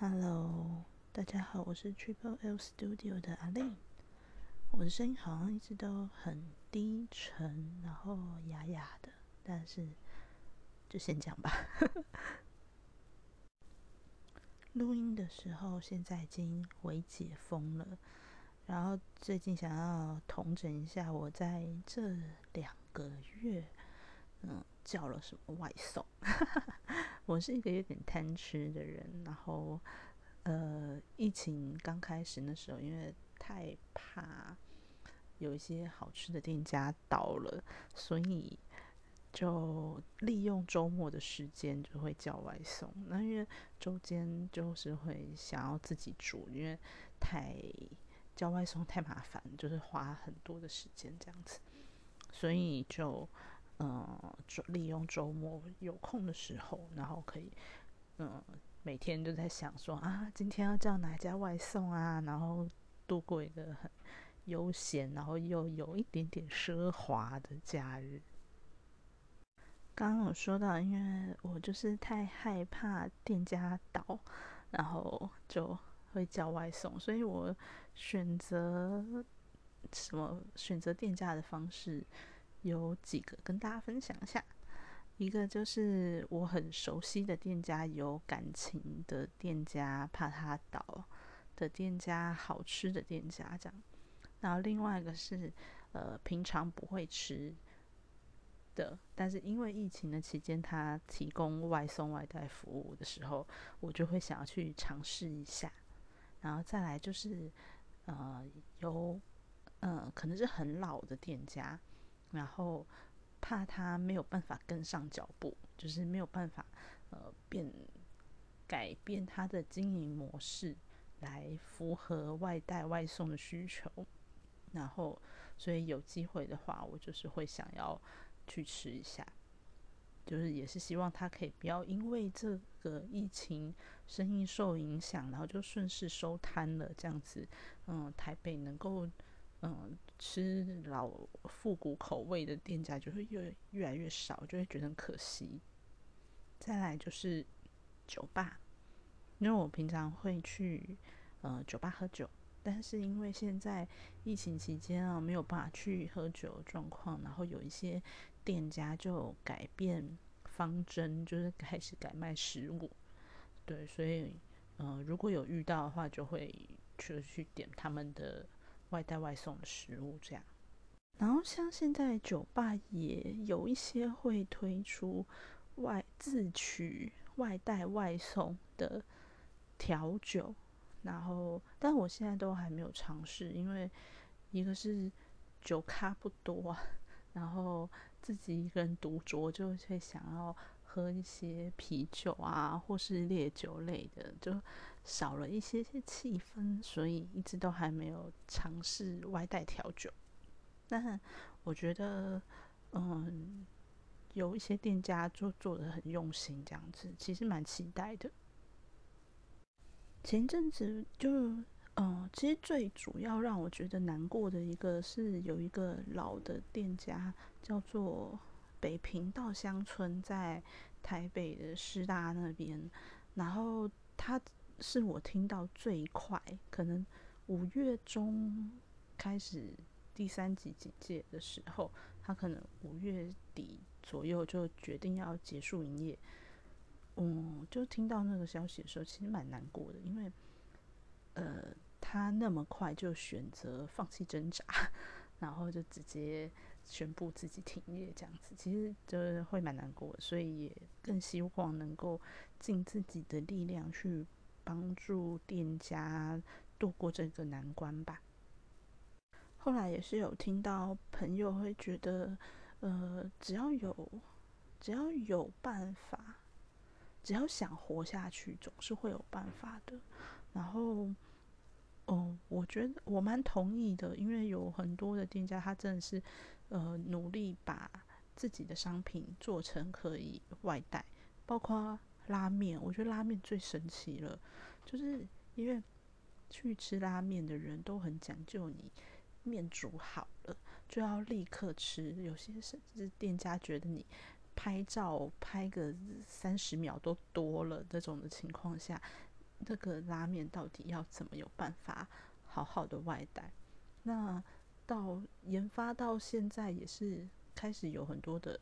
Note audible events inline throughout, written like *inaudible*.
Hello，大家好，我是 Triple L Studio 的阿令。我的声音好像一直都很低沉，然后哑哑的，但是就先讲吧。*laughs* 录音的时候，现在已经微解封了，然后最近想要统整一下我在这两个月，嗯，叫了什么外送。*laughs* 我是一个有点贪吃的人，然后，呃，疫情刚开始那时候，因为太怕有一些好吃的店家倒了，所以就利用周末的时间就会叫外送。那因为周间就是会想要自己煮，因为太叫外送太麻烦，就是花很多的时间这样子，所以就。嗯，就利用周末有空的时候，然后可以，嗯，每天就在想说啊，今天要叫哪家外送啊，然后度过一个很悠闲，然后又有一点点奢华的假日。刚刚有说到，因为我就是太害怕店家倒，然后就会叫外送，所以我选择什么选择店家的方式。有几个跟大家分享一下，一个就是我很熟悉的店家，有感情的店家，怕他倒的店家，好吃的店家这样。然后另外一个是，呃，平常不会吃的，但是因为疫情的期间，他提供外送外带服务的时候，我就会想要去尝试一下。然后再来就是，呃，有，呃，可能是很老的店家。然后怕他没有办法跟上脚步，就是没有办法呃变改变他的经营模式来符合外带外送的需求。然后，所以有机会的话，我就是会想要去吃一下，就是也是希望他可以不要因为这个疫情生意受影响，然后就顺势收摊了这样子。嗯，台北能够。嗯，吃老复古口味的店家就会越越来越少，就会觉得很可惜。再来就是酒吧，因为我平常会去呃酒吧喝酒，但是因为现在疫情期间啊，没有办法去喝酒状况，然后有一些店家就改变方针，就是开始改卖食物。对，所以嗯，如果有遇到的话，就会去去点他们的。外带外送的食物这样，然后像现在酒吧也有一些会推出外自取外带外送的调酒，然后但我现在都还没有尝试，因为一个是酒咖不多，然后自己一个人独酌就会想要喝一些啤酒啊或是烈酒类的，就。少了一些些气氛，所以一直都还没有尝试外带调酒。但我觉得，嗯，有一些店家就做的很用心，这样子其实蛮期待的。前阵子就，嗯，其实最主要让我觉得难过的一个是，有一个老的店家叫做北平稻香村，在台北的师大那边，然后他。是我听到最快，可能五月中开始第三级警戒的时候，他可能五月底左右就决定要结束营业。嗯，就听到那个消息的时候，其实蛮难过的，因为呃，他那么快就选择放弃挣扎，然后就直接宣布自己停业这样子，其实就是会蛮难过，所以也更希望能够尽自己的力量去。帮助店家度过这个难关吧。后来也是有听到朋友会觉得，呃，只要有只要有办法，只要想活下去，总是会有办法的。然后，哦，我觉得我蛮同意的，因为有很多的店家，他真的是呃努力把自己的商品做成可以外带，包括。拉面，我觉得拉面最神奇了，就是因为去吃拉面的人都很讲究，你面煮好了就要立刻吃，有些甚至店家觉得你拍照拍个三十秒都多了这种的情况下，这个拉面到底要怎么有办法好好的外带？那到研发到现在也是开始有很多的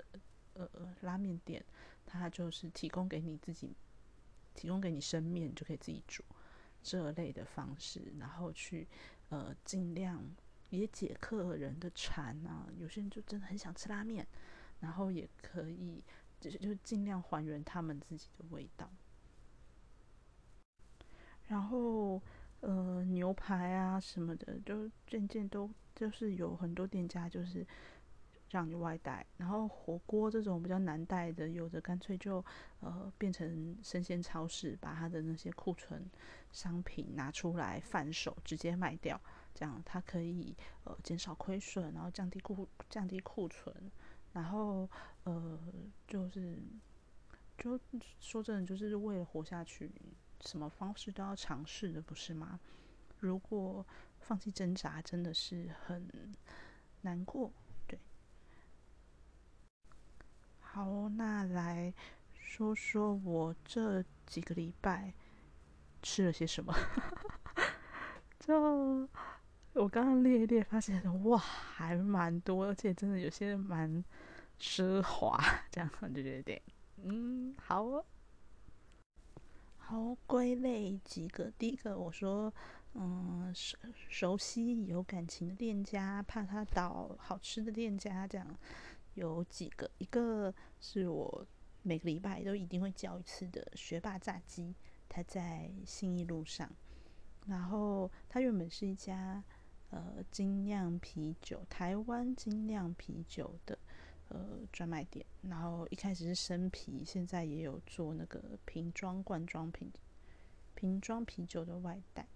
呃拉面店，它就是提供给你自己，提供给你生面就可以自己煮这类的方式，然后去呃尽量也解客人的馋啊。有些人就真的很想吃拉面，然后也可以就是就尽量还原他们自己的味道。然后，呃，牛排啊什么的，就渐渐都就是有很多店家就是让你外带。然后火锅这种比较难带的，有的干脆就呃变成生鲜超市，把它的那些库存商品拿出来贩售，直接卖掉，这样它可以呃减少亏损，然后降低库降低库存，然后呃就是就说真的，就是为了活下去。什么方式都要尝试的，不是吗？如果放弃挣扎，真的是很难过。好，那来说说我这几个礼拜吃了些什么。*laughs* 就我刚刚列一列，发现哇，还蛮多，而且真的有些蛮奢华，这样就觉得，嗯，好。好，归类几个。第一个，我说，嗯，熟熟悉有感情的店家，怕他倒好吃的店家，这样有几个。一个是我每个礼拜都一定会叫一次的学霸炸鸡，它在信义路上。然后它原本是一家呃精酿啤酒，台湾精酿啤酒的。呃，专卖店，然后一开始是生啤，现在也有做那个瓶装、罐装瓶、瓶装啤酒的外带。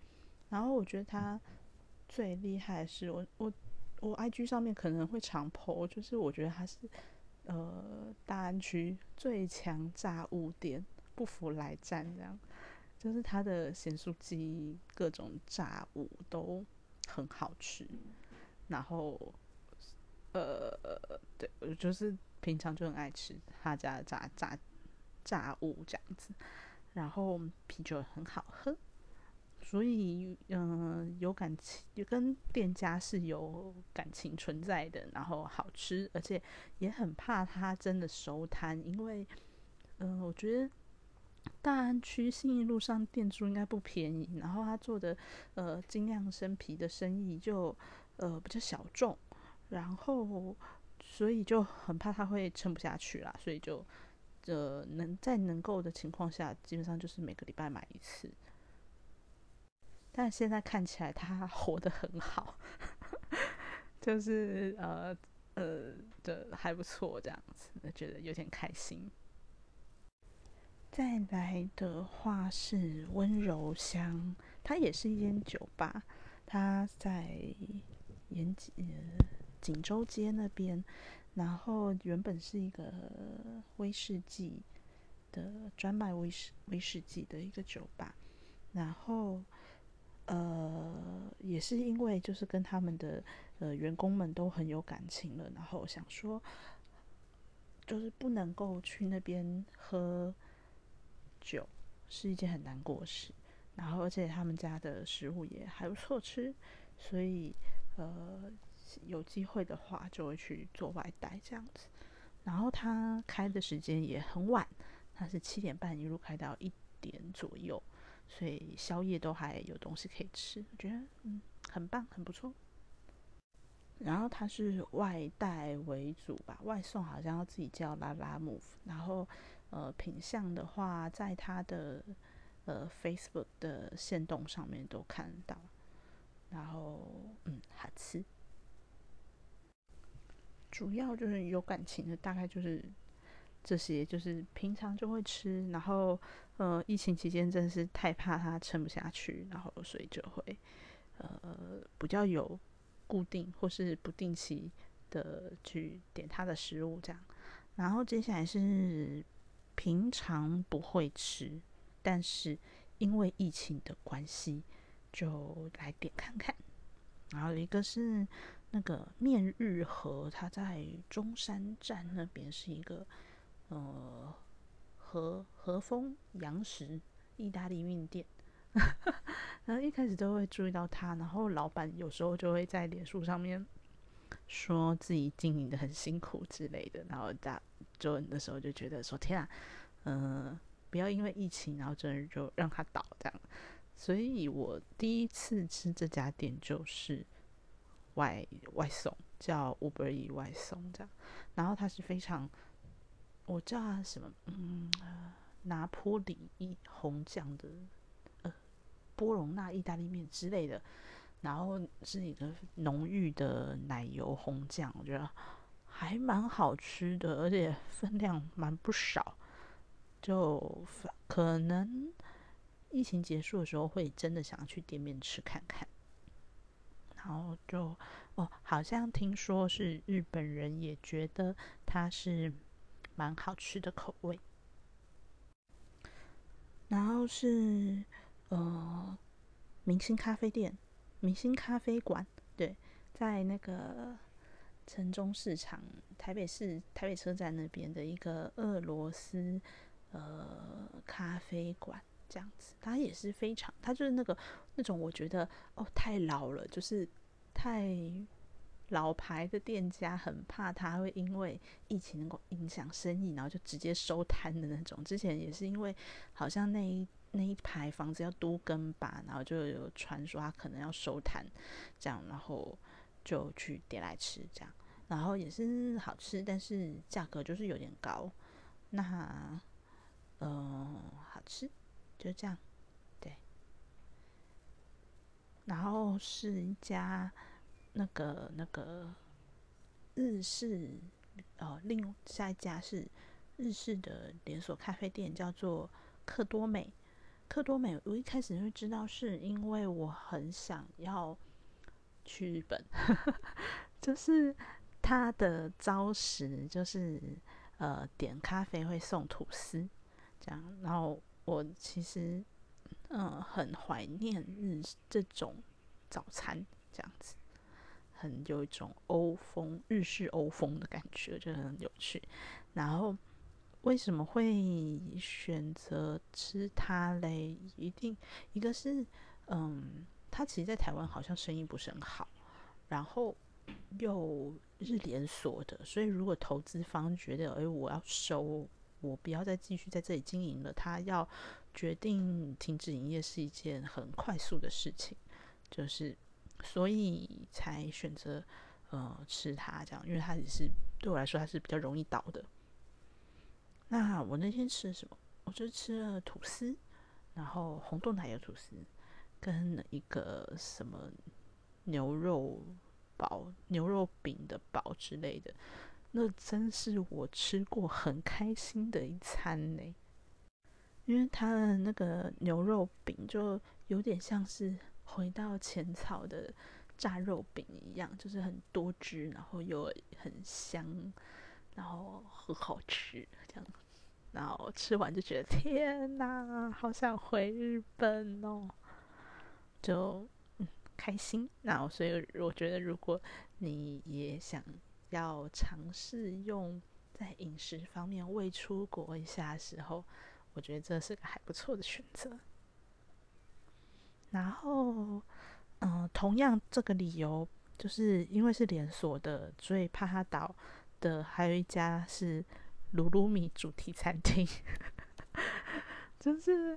然后我觉得它最厉害的是，我我我 IG 上面可能会常 po，就是我觉得它是呃大安区最强炸物店，不服来战这样。就是它的咸酥鸡各种炸物都很好吃，然后。呃，对，我就是平常就很爱吃他家的炸炸炸物这样子，然后啤酒很好喝，所以嗯，有感情，跟店家是有感情存在的，然后好吃，而且也很怕他真的收摊，因为嗯，我觉得大安区信义路上店租应该不便宜，然后他做的呃精酿生啤的生意就呃比较小众。然后，所以就很怕他会撑不下去啦，所以就，呃，能在能够的情况下，基本上就是每个礼拜买一次。但现在看起来他 *laughs* 活得很好，就是呃呃的还不错这样子，觉得有点开心。再来的话是温柔乡，它也是一间酒吧，它在延吉。锦州街那边，然后原本是一个威士忌的专卖威士威士忌的一个酒吧，然后呃也是因为就是跟他们的呃员工们都很有感情了，然后想说就是不能够去那边喝酒是一件很难过事，然后而且他们家的食物也还不错吃，所以呃。有机会的话，就会去做外带这样子。然后他开的时间也很晚，他是七点半一路开到一点左右，所以宵夜都还有东西可以吃，我觉得嗯很棒，很不错。然后它是外带为主吧，外送好像要自己叫拉拉 move。然后呃品相的话，在他的呃 Facebook 的线动上面都看到。然后嗯好吃。主要就是有感情的，大概就是这些，就是平常就会吃，然后呃，疫情期间真是太怕它撑不下去，然后所以就会呃比较有固定或是不定期的去点他的食物这样。然后接下来是平常不会吃，但是因为疫情的关系就来点看看。然后一个是。那个面日和，它在中山站那边是一个呃和和风洋食意大利面店，*laughs* 然后一开始都会注意到他，然后老板有时候就会在脸书上面说自己经营的很辛苦之类的，然后大就那时候就觉得说天啊，嗯，不要因为疫情，然后真的就让他倒这样。所以我第一次吃这家店就是外外送，叫 Uber E 外送这样，然后它是非常，我叫它什么，嗯，拿坡里红酱的。呃波隆纳意大利面之类的，然后是一个浓郁的奶油红酱，我觉得还蛮好吃的，而且分量蛮不少。就可能疫情结束的时候，会真的想要去店面吃看看。然后就哦，好像听说是日本人也觉得它是蛮好吃的口味。然后是。呃，明星咖啡店、明星咖啡馆，对，在那个城中市场、台北市台北车站那边的一个俄罗斯呃咖啡馆，这样子，它也是非常，它就是那个那种我觉得哦太老了，就是太老牌的店家，很怕它会因为疫情能够影响生意，然后就直接收摊的那种。之前也是因为好像那一。那一排房子要都更吧，然后就有传说他可能要收摊，这样，然后就去点来吃，这样，然后也是好吃，但是价格就是有点高。那，嗯，好吃，就这样，对。然后是一家那个那个日式，呃，另下一家是日式的连锁咖啡店，叫做克多美。克多美，我一开始会知道，是因为我很想要去日本，*laughs* 就是它的招食就是呃点咖啡会送吐司这样，然后我其实嗯很怀念日这种早餐这样子，有一种欧风日式欧风的感觉，就很有趣，然后。为什么会选择吃它嘞？一定一个是，嗯，它其实，在台湾好像生意不是很好，然后又是连锁的，所以如果投资方觉得，哎，我要收，我不要再继续在这里经营了，他要决定停止营业是一件很快速的事情，就是所以才选择呃吃它这样，因为它也是对我来说，它是比较容易倒的。那我那天吃了什么？我就吃了吐司，然后红豆奶油吐司，跟一个什么牛肉堡、牛肉饼的堡之类的。那真是我吃过很开心的一餐呢。因为它的那个牛肉饼就有点像是回到浅草的炸肉饼一样，就是很多汁，然后又很香。然后很好吃，这样，然后吃完就觉得天哪，好想回日本哦，就嗯开心。然后所以我觉得，如果你也想要尝试用在饮食方面未出国一下的时候，我觉得这是个还不错的选择。然后，嗯，同样这个理由，就是因为是连锁的，所以怕它倒。的还有一家是鲁鲁米主题餐厅，*laughs* 就是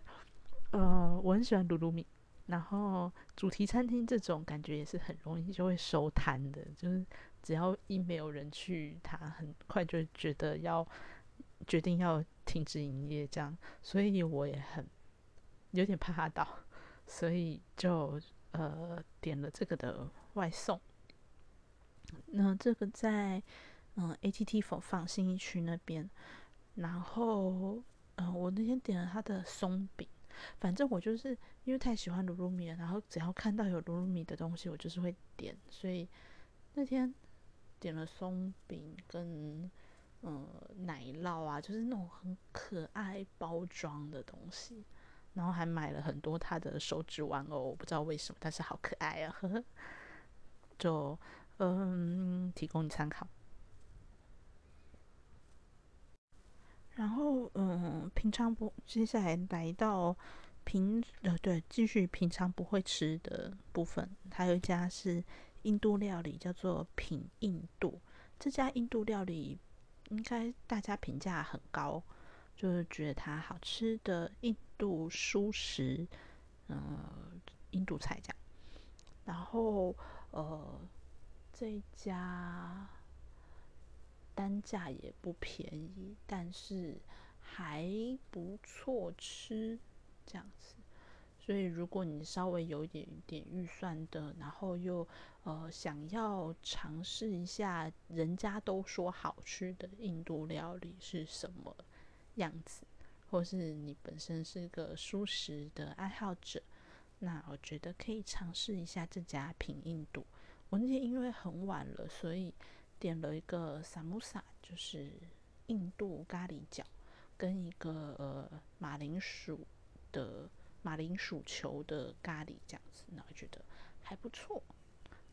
呃，我很喜欢鲁鲁米。然后主题餐厅这种感觉也是很容易就会收摊的，就是只要一没有人去，他很快就觉得要决定要停止营业这样。所以我也很有点怕他倒，所以就呃点了这个的外送。那这个在。嗯，ATT 否放新一区那边，然后嗯，我那天点了他的松饼，反正我就是因为太喜欢鲁鲁米了，然后只要看到有鲁鲁米的东西，我就是会点，所以那天点了松饼跟嗯奶酪啊，就是那种很可爱包装的东西，然后还买了很多他的手指玩偶，我不知道为什么，但是好可爱啊，呵呵，就嗯提供你参考。然后，嗯，平常不，接下来来到平呃对，继续平常不会吃的部分，还有一家是印度料理，叫做品印度。这家印度料理应该大家评价很高，就是觉得它好吃的印度蔬食，嗯，印度菜这样。然后呃，这家单价也不便宜，但是还不错吃这样子。所以如果你稍微有一点点预算的，然后又呃想要尝试一下人家都说好吃的印度料理是什么样子，或是你本身是一个素食的爱好者。那我觉得可以尝试一下这家品印度。我那天因为很晚了，所以点了一个萨姆萨，就是印度咖喱饺，跟一个呃马铃薯的马铃薯球的咖喱这样子，那我觉得还不错。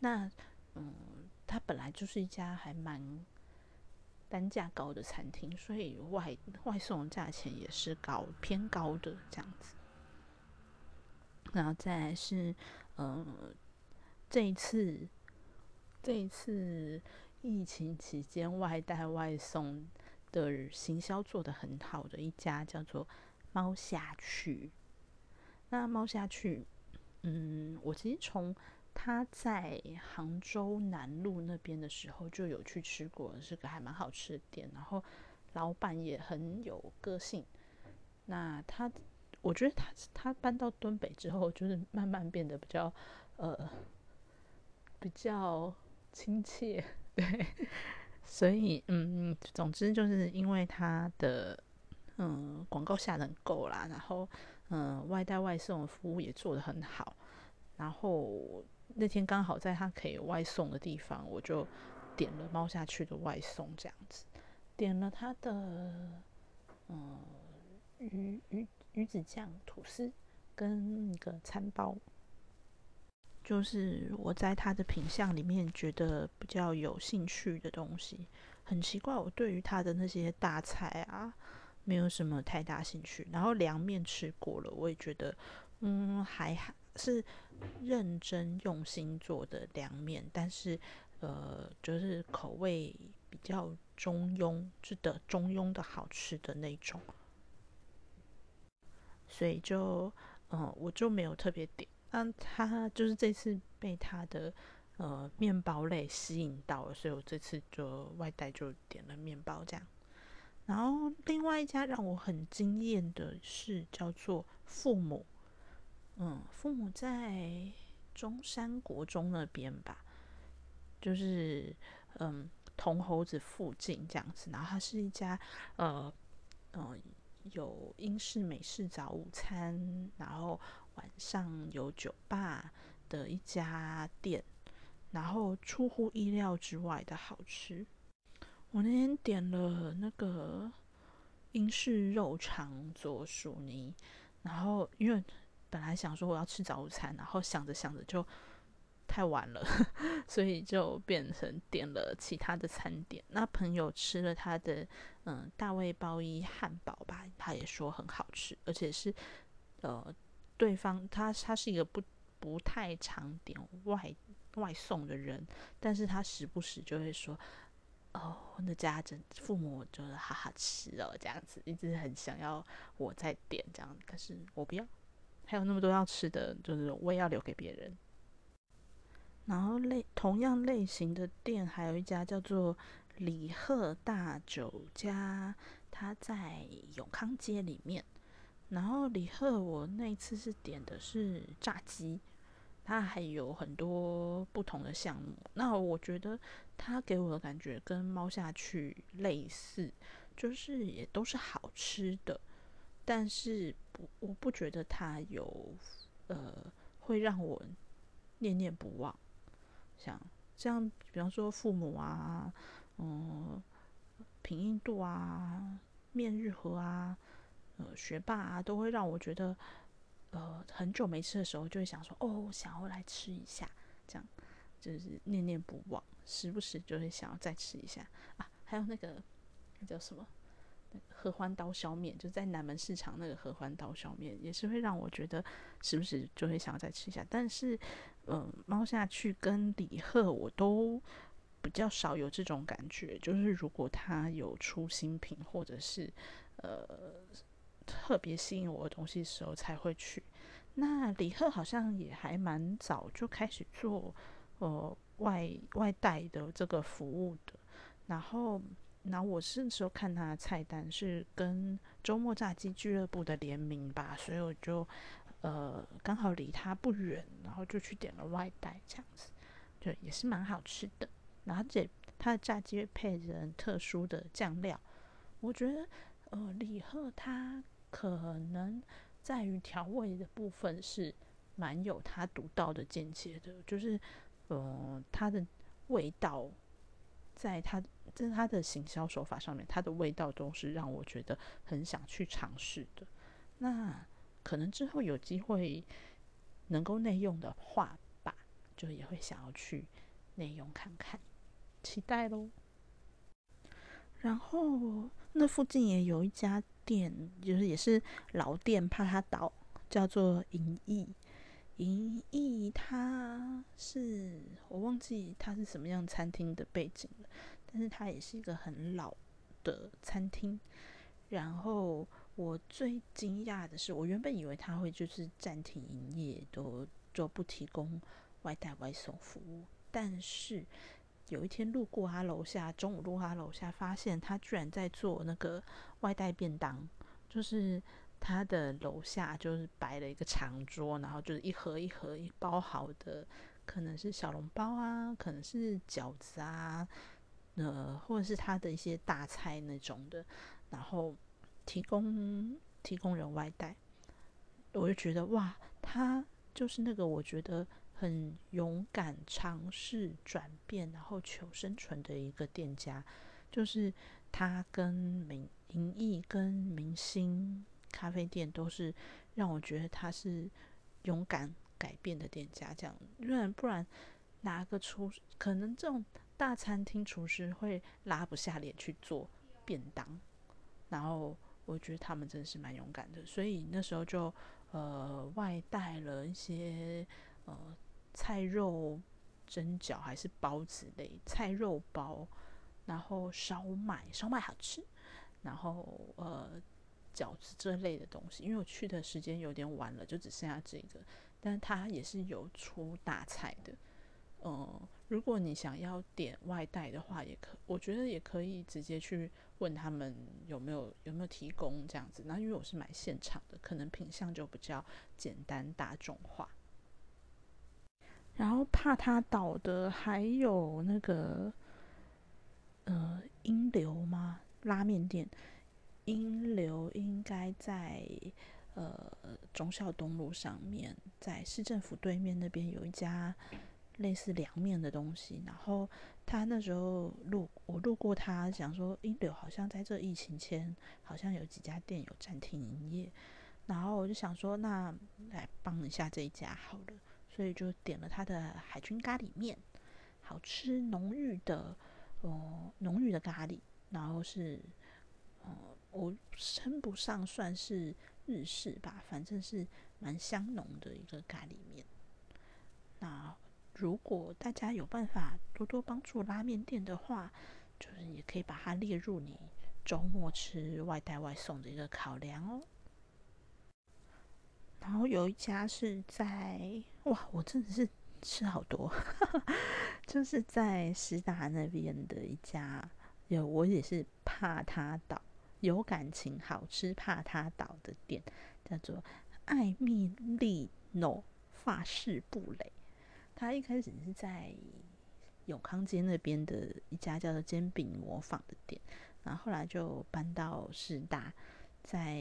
那嗯，它本来就是一家还蛮单价高的餐厅，所以外外送价钱也是高偏高的这样子。然后再来是，呃，这一次，这一次疫情期间外带外送的行销做的很好的一家叫做猫下去。那猫下去，嗯，我其实从他在杭州南路那边的时候就有去吃过，是个还蛮好吃的店，然后老板也很有个性。那他。我觉得他他搬到敦北之后，就是慢慢变得比较呃比较亲切，对，所以嗯，总之就是因为他的嗯广告下的够啦，然后嗯外带外送服务也做的很好，然后那天刚好在他可以外送的地方，我就点了猫下去的外送这样子，点了他的嗯鱼鱼。鱼子酱吐司跟一个餐包，就是我在他的品相里面觉得比较有兴趣的东西。很奇怪，我对于他的那些大菜啊，没有什么太大兴趣。然后凉面吃过了，我也觉得，嗯，还好是认真用心做的凉面，但是呃，就是口味比较中庸，是的中庸的好吃的那种。所以就，嗯，我就没有特别点。那他就是这次被他的呃面包类吸引到了，所以我这次就外带就点了面包这样。然后另外一家让我很惊艳的是叫做父母，嗯，父母在中山国中那边吧，就是嗯铜猴子附近这样子。然后它是一家呃，嗯。有英式、美式早午餐，然后晚上有酒吧的一家店，然后出乎意料之外的好吃。我那天点了那个英式肉肠做薯泥，然后因为本来想说我要吃早午餐，然后想着想着就。太晚了，*laughs* 所以就变成点了其他的餐点。那朋友吃了他的嗯大卫鲍伊汉堡吧，他也说很好吃，而且是呃对方他他是一个不不太常点外外送的人，但是他时不时就会说哦那家真父母就是好好吃哦这样子，一直很想要我再点这样，可是我不要，还有那么多要吃的，就是我也要留给别人。然后类同样类型的店还有一家叫做李贺大酒家，它在永康街里面。然后李贺我那次是点的是炸鸡，它还有很多不同的项目。那我觉得它给我的感觉跟猫下去类似，就是也都是好吃的，但是不我不觉得它有呃会让我念念不忘。像这样，比方说父母啊，嗯，平印度啊，面日和啊，呃，学霸啊，都会让我觉得，呃，很久没吃的时候，就会想说，哦，想要来吃一下，这样就是念念不忘，时不时就会想要再吃一下啊。还有那个那叫什么？合欢刀削面，就在南门市场那个合欢刀削面，也是会让我觉得时不时就会想要再吃一下。但是，嗯，猫下去跟李贺我都比较少有这种感觉，就是如果他有出新品或者是呃特别吸引我的东西的时候才会去。那李贺好像也还蛮早就开始做呃外外带的这个服务的，然后。然后我是时候看他的菜单是跟周末炸鸡俱乐部的联名吧，所以我就呃刚好离他不远，然后就去点了外带这样子，对，也是蛮好吃的。然后这他的炸鸡配着特殊的酱料，我觉得呃李贺他可能在于调味的部分是蛮有他独到的见解的，就是呃他的味道。在他在他的行销手法上面，它的味道都是让我觉得很想去尝试的。那可能之后有机会能够内用的话吧，就也会想要去内用看看，期待喽。然后那附近也有一家店，就是也是老店，怕它倒，叫做银翼。银翼，它是我忘记它是什么样餐厅的背景了，但是它也是一个很老的餐厅。然后我最惊讶的是，我原本以为它会就是暂停营业，都就不提供外带外送服务。但是有一天路过他楼下，中午路过他楼下，发现他居然在做那个外带便当，就是。他的楼下就是摆了一个长桌，然后就是一盒一盒一包好的，可能是小笼包啊，可能是饺子啊，呃，或者是他的一些大菜那种的，然后提供提供人外带，我就觉得哇，他就是那个我觉得很勇敢尝试转变，然后求生存的一个店家，就是他跟明银翼跟明星。咖啡店都是让我觉得他是勇敢改变的店家，这样，因为不然拿个厨，可能这种大餐厅厨师会拉不下脸去做便当，然后我觉得他们真的是蛮勇敢的，所以那时候就呃外带了一些呃菜肉蒸饺还是包子类菜肉包，然后烧麦烧麦好吃，然后呃。饺子这类的东西，因为我去的时间有点晚了，就只剩下这个。但它也是有出大菜的，嗯，如果你想要点外带的话，也可，我觉得也可以直接去问他们有没有有没有提供这样子。那因为我是买现场的，可能品相就比较简单大众化。然后怕它倒的还有那个呃英流吗？拉面店。英流应该在呃忠孝东路上面，在市政府对面那边有一家类似凉面的东西。然后他那时候路我路过他，想说英流好像在这疫情前好像有几家店有暂停营业，然后我就想说那来帮一下这一家好了，所以就点了他的海军咖喱面，好吃浓郁的哦浓郁的咖喱，然后是哦。我称不上算是日式吧，反正是蛮香浓的一个咖喱面。那如果大家有办法多多帮助拉面店的话，就是也可以把它列入你周末吃外带外送的一个考量哦。然后有一家是在哇，我真的是吃好多，*laughs* 就是在师大那边的一家，有我也是怕它倒。有感情、好吃、怕它倒的店，叫做艾蜜莉诺法式布蕾。它一开始是在永康街那边的一家叫做煎饼模仿的店，然后后来就搬到师大，在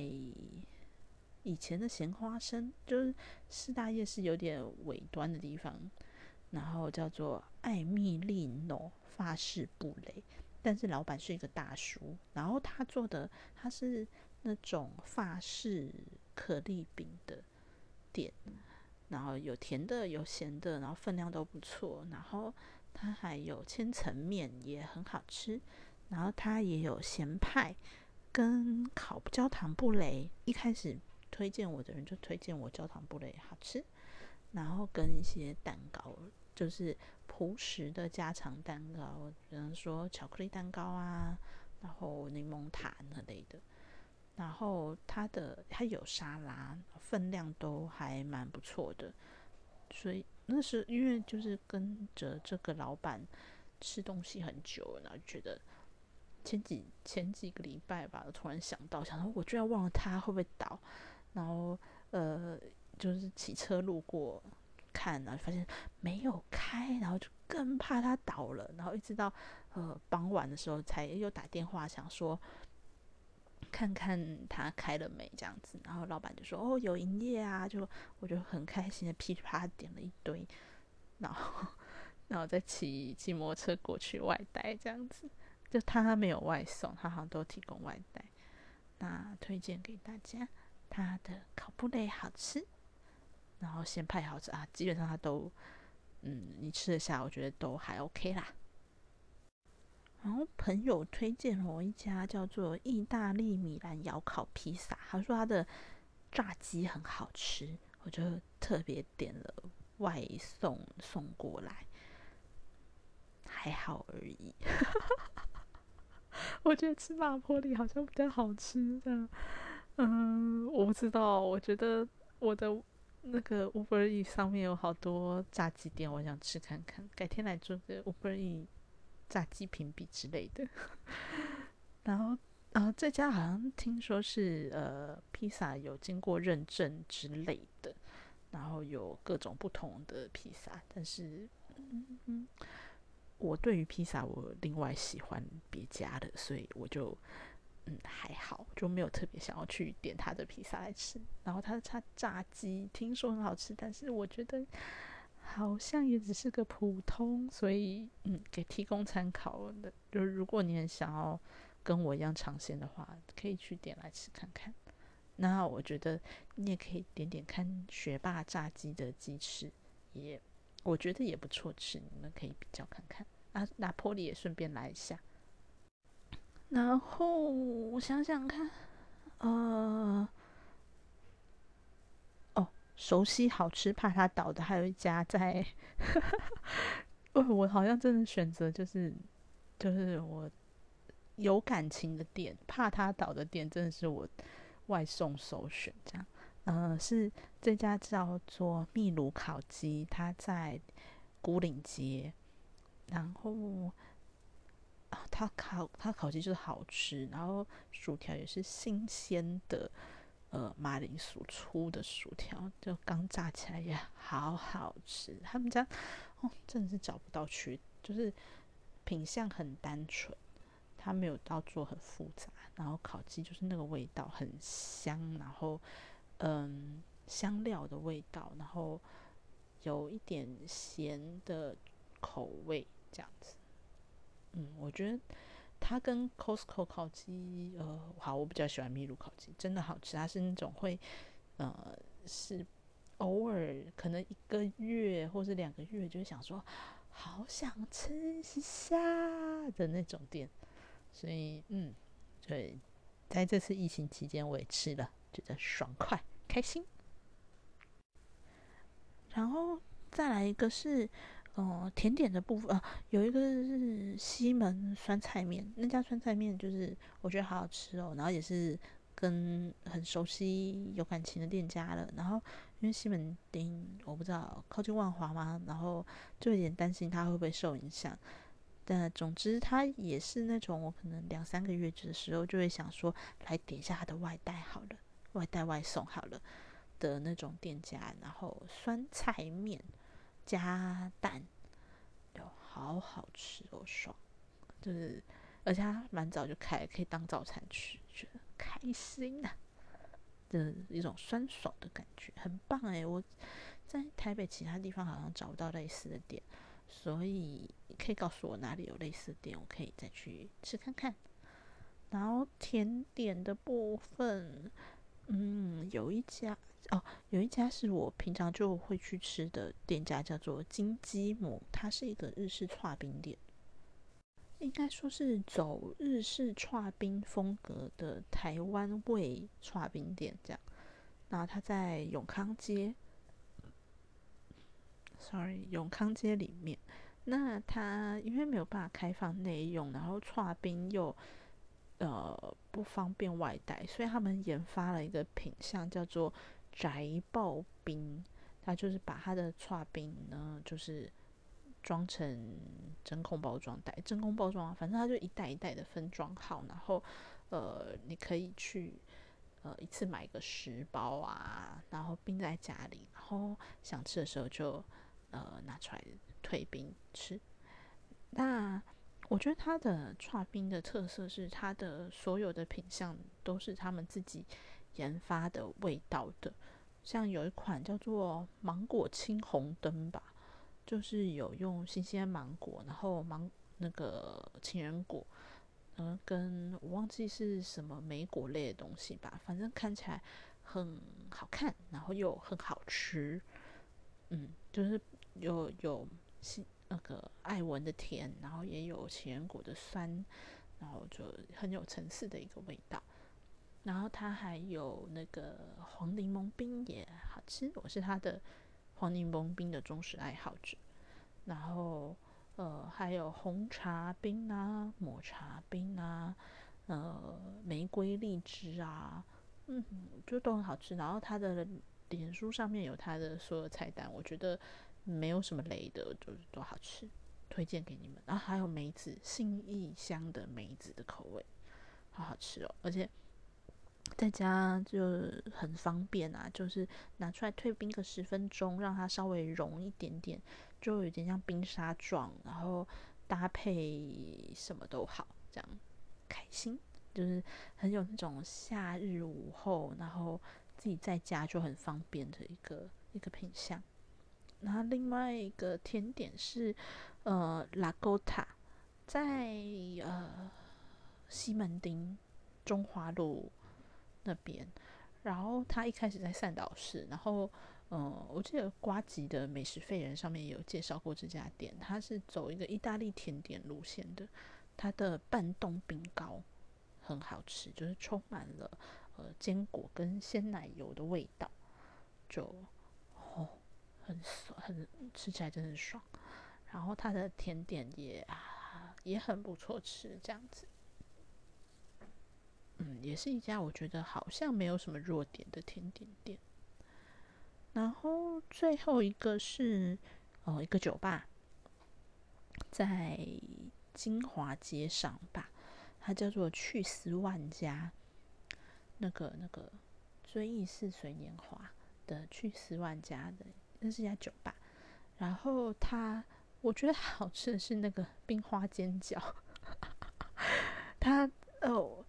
以前的咸花生，就是师大夜市有点尾端的地方，然后叫做艾蜜莉诺法式布蕾。但是老板是一个大叔，然后他做的他是那种法式可丽饼的店，然后有甜的有咸的，然后分量都不错，然后他还有千层面也很好吃，然后他也有咸派，跟烤焦糖布雷，一开始推荐我的人就推荐我焦糖布雷好吃，然后跟一些蛋糕，就是朴实的家常蛋糕，比方说巧克力蛋糕啊，然后柠檬塔那类的。然后它的它有沙拉，分量都还蛮不错的，所以那是因为就是跟着这个老板吃东西很久，然后觉得前几前几个礼拜吧，突然想到，想说我居然忘了他会不会倒，然后呃就是骑车路过看，然后发现没有开，然后就更怕他倒了，然后一直到呃傍晚的时候才又打电话想说。看看他开了没这样子，然后老板就说：“哦，有营业啊！”就我就很开心的噼里啪啦点了一堆，然后然后再骑骑摩托车过去外带这样子。就他没有外送，他好像都提供外带。那推荐给大家，他的烤布雷好吃，然后先派好吃啊，基本上他都嗯，你吃得下，我觉得都还 OK 啦。然后朋友推荐了我一家叫做意大利米兰窑烤披萨，他说他的炸鸡很好吃，我就特别点了外送送过来，还好而已。*laughs* 我觉得吃马坡里好像比较好吃，这样，嗯，我不知道，我觉得我的那个 Uber E 上面有好多炸鸡店，我想吃看看，改天来做个 Uber E。炸鸡评比之类的，然后啊，这家好像听说是呃，披萨有经过认证之类的，然后有各种不同的披萨，但是嗯嗯，我对于披萨我另外喜欢别家的，所以我就嗯还好，就没有特别想要去点他的披萨来吃。然后他他炸鸡听说很好吃，但是我觉得。好像也只是个普通，所以嗯，给提供参考的。就是如果你很想要跟我一样尝鲜的话，可以去点来吃看看。那我觉得你也可以点点看学霸炸鸡的鸡翅，也我觉得也不错吃，你们可以比较看看。啊，拿破里也顺便来一下。然后我想想看，呃。哦熟悉好吃怕它倒的，还有一家在，*laughs* 我我好像真的选择就是就是我有感情的店，怕它倒的店真的是我外送首选。这样，呃，是这家叫做秘鲁烤鸡，它在古岭街，然后啊，它烤它烤鸡就是好吃，然后薯条也是新鲜的。呃，马铃薯粗的薯条，就刚炸起来也好好吃。他们家哦，真的是找不到缺，就是品相很单纯，它没有到做很复杂。然后烤鸡就是那个味道很香，然后嗯，香料的味道，然后有一点咸的口味这样子。嗯，我觉得。它跟 Costco 烤鸡，呃，好，我比较喜欢秘鲁烤鸡，真的好吃。它是那种会，呃，是偶尔可能一个月或是两个月就想说，好想吃一下的那种店。所以，嗯，对，在这次疫情期间我也吃了，觉得爽快开心。然后再来一个是。哦，甜点的部分啊，有一个是西门酸菜面，那家酸菜面就是我觉得好好吃哦，然后也是跟很熟悉、有感情的店家了。然后因为西门町我不知道靠近万华嘛，然后就有点担心它会不会受影响。但总之，它也是那种我可能两三个月的时候就会想说来点一下它的外带好了，外带外送好了的那种店家。然后酸菜面。加蛋，就好好吃哦，爽！就是，而且它蛮早就开，可以当早餐吃，觉得开心呐，的一种酸爽的感觉，很棒诶。我在台北其他地方好像找不到类似的店，所以可以告诉我哪里有类似的店，我可以再去吃看看。然后甜点的部分，嗯，有一家。哦，有一家是我平常就会去吃的店家，叫做金鸡母，它是一个日式串冰店。应该说是走日式串冰风格的台湾味串冰店这样。那它在永康街，sorry，永康街里面。那它因为没有办法开放内用，然后串冰又呃不方便外带，所以他们研发了一个品相叫做宅爆冰。它就是把它的串冰呢，就是装成真空包装袋，真空包装啊，反正它就一袋一袋的分装好，然后呃你可以去。呃，一次买个十包啊，然后冰在家里，然后想吃的时候就呃拿出来退冰吃。那我觉得它的串冰的特色是，它的所有的品相都是他们自己研发的味道的。像有一款叫做芒果青红灯吧，就是有用新鲜芒果，然后芒那个情人果。嗯，跟我忘记是什么莓果类的东西吧，反正看起来很好看，然后又很好吃。嗯，就是有有新那个艾文的甜，然后也有情人果的酸，然后就很有层次的一个味道。然后它还有那个黄柠檬冰也好吃，我是它的黄柠檬冰的忠实爱好者。然后。呃，还有红茶冰啊，抹茶冰啊，呃，玫瑰荔枝啊，嗯，就都很好吃。然后它的脸书上面有它的所有菜单，我觉得没有什么雷的，就是都好吃，推荐给你们。然后还有梅子，信义香的梅子的口味，好好吃哦，而且在家就很方便啊，就是拿出来退冰个十分钟，让它稍微融一点点。就有点像冰沙状，然后搭配什么都好，这样开心，就是很有那种夏日午后，然后自己在家就很方便的一个一个品相。然后另外一个甜点是呃拉勾塔，在呃西门町中华路那边，然后他一开始在善导市，然后。嗯，我记得瓜吉的美食废人上面有介绍过这家店，它是走一个意大利甜点路线的，它的半冻冰糕很好吃，就是充满了呃坚果跟鲜奶油的味道，就哦很爽很吃起来真的很爽，然后它的甜点也啊也很不错吃，这样子，嗯，也是一家我觉得好像没有什么弱点的甜点店。然后最后一个是哦，一个酒吧，在金华街上吧，它叫做去思万家，那个那个追忆似水年华的去思万家的，那是一家酒吧。然后它，我觉得好吃的是那个 *laughs* 冰花煎饺，*laughs* 它哦，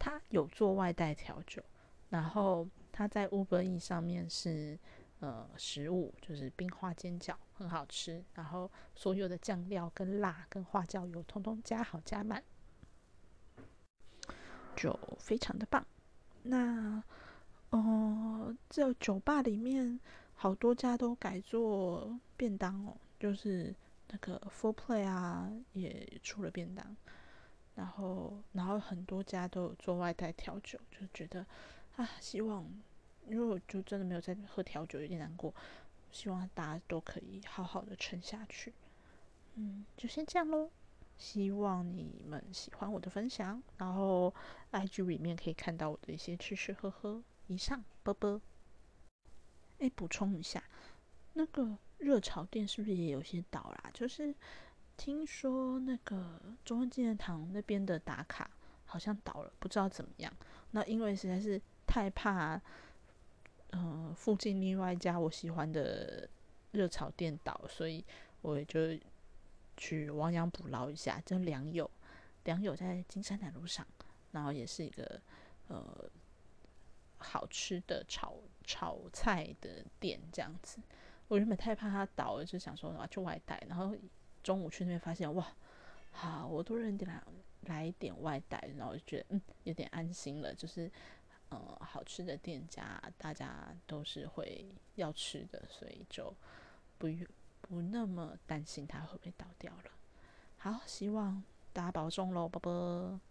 他有做外带调酒，然后他在 Uber E 上面是。呃，食物就是冰花煎饺，很好吃。然后所有的酱料、跟辣、跟花椒油，通通加好加满，就非常的棒。那，哦，这酒吧里面好多家都改做便当哦，就是那个 Full Play 啊，也出了便当。然后，然后很多家都有做外带调酒，就觉得啊，希望。因为我就真的没有在喝调酒，有点难过。希望大家都可以好好的撑下去。嗯，就先这样喽。希望你们喜欢我的分享，然后 IG 里面可以看到我的一些吃吃喝喝。以上，啵啵。哎，补充一下，那个热炒店是不是也有些倒啦？就是听说那个中央纪念堂那边的打卡好像倒了，不知道怎么样。那因为实在是太怕。嗯，附近另外一家我喜欢的热炒店倒，所以我也就去亡羊补牢一下。叫良友，良友在金山南路上，然后也是一个呃好吃的炒炒菜的店这样子。我原本太怕它倒了，就想说啊就外带，然后中午去那边发现哇，好，我都认定来来一点外带，然后就觉得嗯有点安心了，就是。呃，好吃的店家，大家都是会要吃的，所以就不不那么担心它会不会倒掉了。好，希望大家保重喽，拜拜。